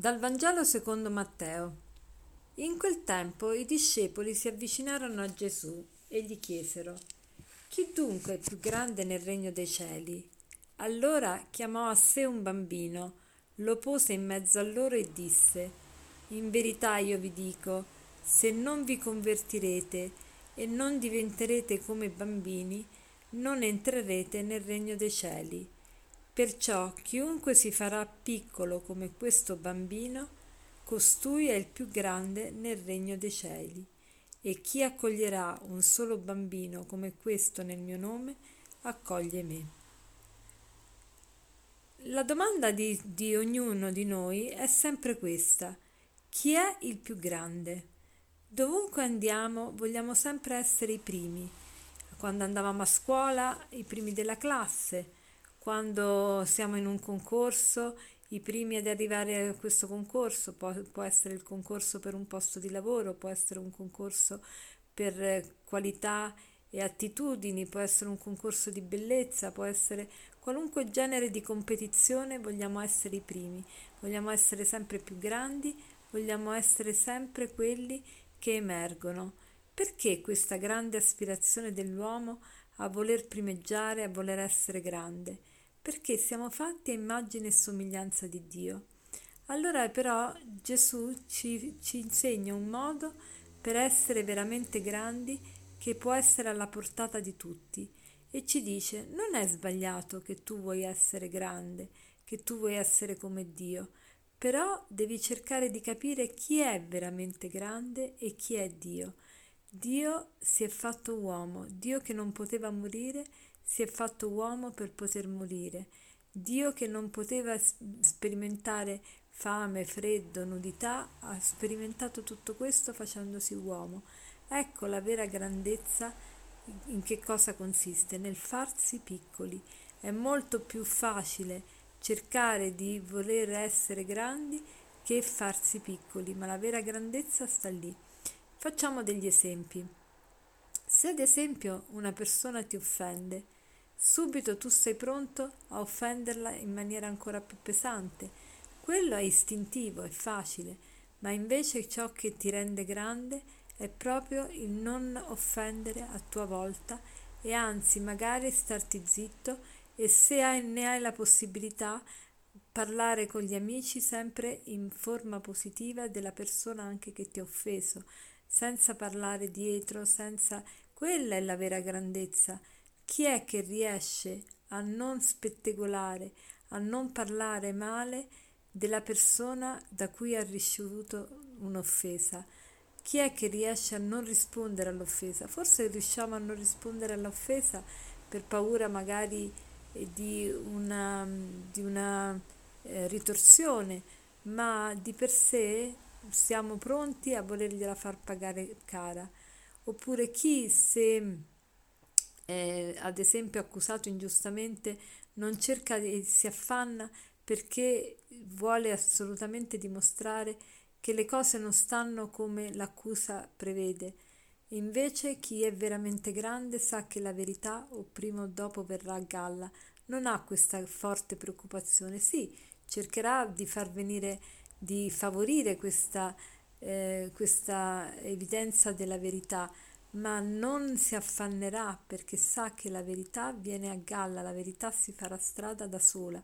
Dal Vangelo secondo Matteo. In quel tempo i discepoli si avvicinarono a Gesù e gli chiesero: Chi dunque è più grande nel regno dei cieli? Allora chiamò a sé un bambino, lo pose in mezzo a loro e disse: In verità io vi dico, se non vi convertirete e non diventerete come bambini, non entrerete nel regno dei cieli. Perciò chiunque si farà piccolo come questo bambino, costui è il più grande nel regno dei cieli. E chi accoglierà un solo bambino come questo nel mio nome, accoglie me. La domanda di, di ognuno di noi è sempre questa. Chi è il più grande? Dovunque andiamo vogliamo sempre essere i primi. Quando andavamo a scuola, i primi della classe quando siamo in un concorso, i primi ad arrivare a questo concorso, può, può, essere il concorso per un posto di lavoro, può essere un concorso per qualità e attitudini, può essere un concorso di bellezza, può essere qualunque genere di competizione, vogliamo essere i primi, vogliamo essere sempre più grandi, vogliamo essere sempre quelli che emergono. Perché questa grande aspirazione dell'uomo a voler primeggiare, a voler essere grande? perché siamo fatti a immagine e somiglianza di Dio. Allora però Gesù ci, ci insegna un modo per essere veramente grandi che può essere alla portata di tutti e ci dice non è sbagliato che tu vuoi essere grande, che tu vuoi essere come Dio, però devi cercare di capire chi è veramente grande e chi è Dio. Dio si è fatto uomo, Dio che non poteva morire si è fatto uomo per poter morire. Dio che non poteva sperimentare fame, freddo, nudità, ha sperimentato tutto questo facendosi uomo. Ecco la vera grandezza in che cosa consiste? Nel farsi piccoli. È molto più facile cercare di voler essere grandi che farsi piccoli, ma la vera grandezza sta lì. Facciamo degli esempi. Se ad esempio una persona ti offende, subito tu sei pronto a offenderla in maniera ancora più pesante. Quello è istintivo, è facile, ma invece ciò che ti rende grande è proprio il non offendere a tua volta e anzi magari starti zitto e se hai, ne hai la possibilità parlare con gli amici sempre in forma positiva della persona anche che ti ha offeso, senza parlare dietro, senza... Quella è la vera grandezza chi è che riesce a non spettegolare, a non parlare male della persona da cui ha ricevuto un'offesa? Chi è che riesce a non rispondere all'offesa? Forse riusciamo a non rispondere all'offesa per paura magari eh, di una, di una eh, ritorsione, ma di per sé siamo pronti a volergliela far pagare cara. Oppure chi se eh, ad esempio accusato ingiustamente, non cerca e si affanna perché vuole assolutamente dimostrare che le cose non stanno come l'accusa prevede. Invece chi è veramente grande sa che la verità o prima o dopo verrà a galla, non ha questa forte preoccupazione. Sì, cercherà di far venire, di favorire questa, eh, questa evidenza della verità, ma non si affannerà perché sa che la verità viene a galla, la verità si farà strada da sola,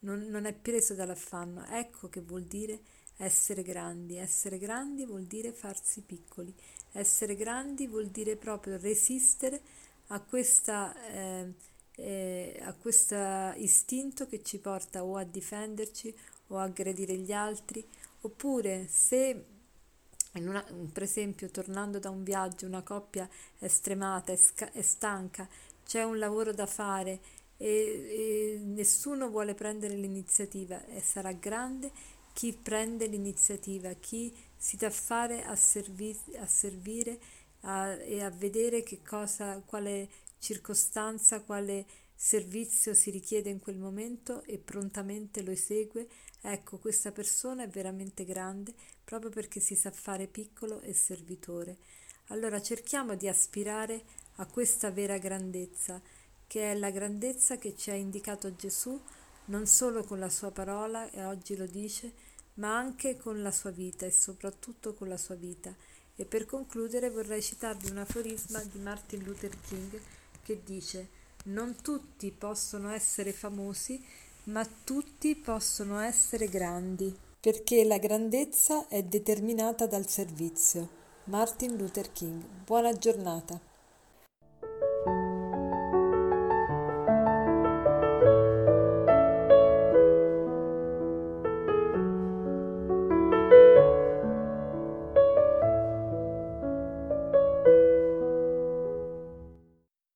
non, non è preso dall'affanno. Ecco che vuol dire essere grandi. Essere grandi vuol dire farsi piccoli. Essere grandi vuol dire proprio resistere a questa... Eh, eh, a questo istinto che ci porta o a difenderci o aggredire gli altri, oppure se una, per esempio, tornando da un viaggio, una coppia è stremata, è, sca- è stanca, c'è un lavoro da fare e, e nessuno vuole prendere l'iniziativa e sarà grande chi prende l'iniziativa, chi si dà fare a, servi- a servire a, e a vedere che cosa, quale circostanza, quale servizio si richiede in quel momento e prontamente lo esegue, ecco, questa persona è veramente grande proprio perché si sa fare piccolo e servitore. Allora cerchiamo di aspirare a questa vera grandezza, che è la grandezza che ci ha indicato Gesù non solo con la sua parola, e oggi lo dice, ma anche con la sua vita e soprattutto con la sua vita. E per concludere vorrei citarvi un aforisma di Martin Luther King che dice non tutti possono essere famosi, ma tutti possono essere grandi, perché la grandezza è determinata dal servizio. Martin Luther King. Buona giornata.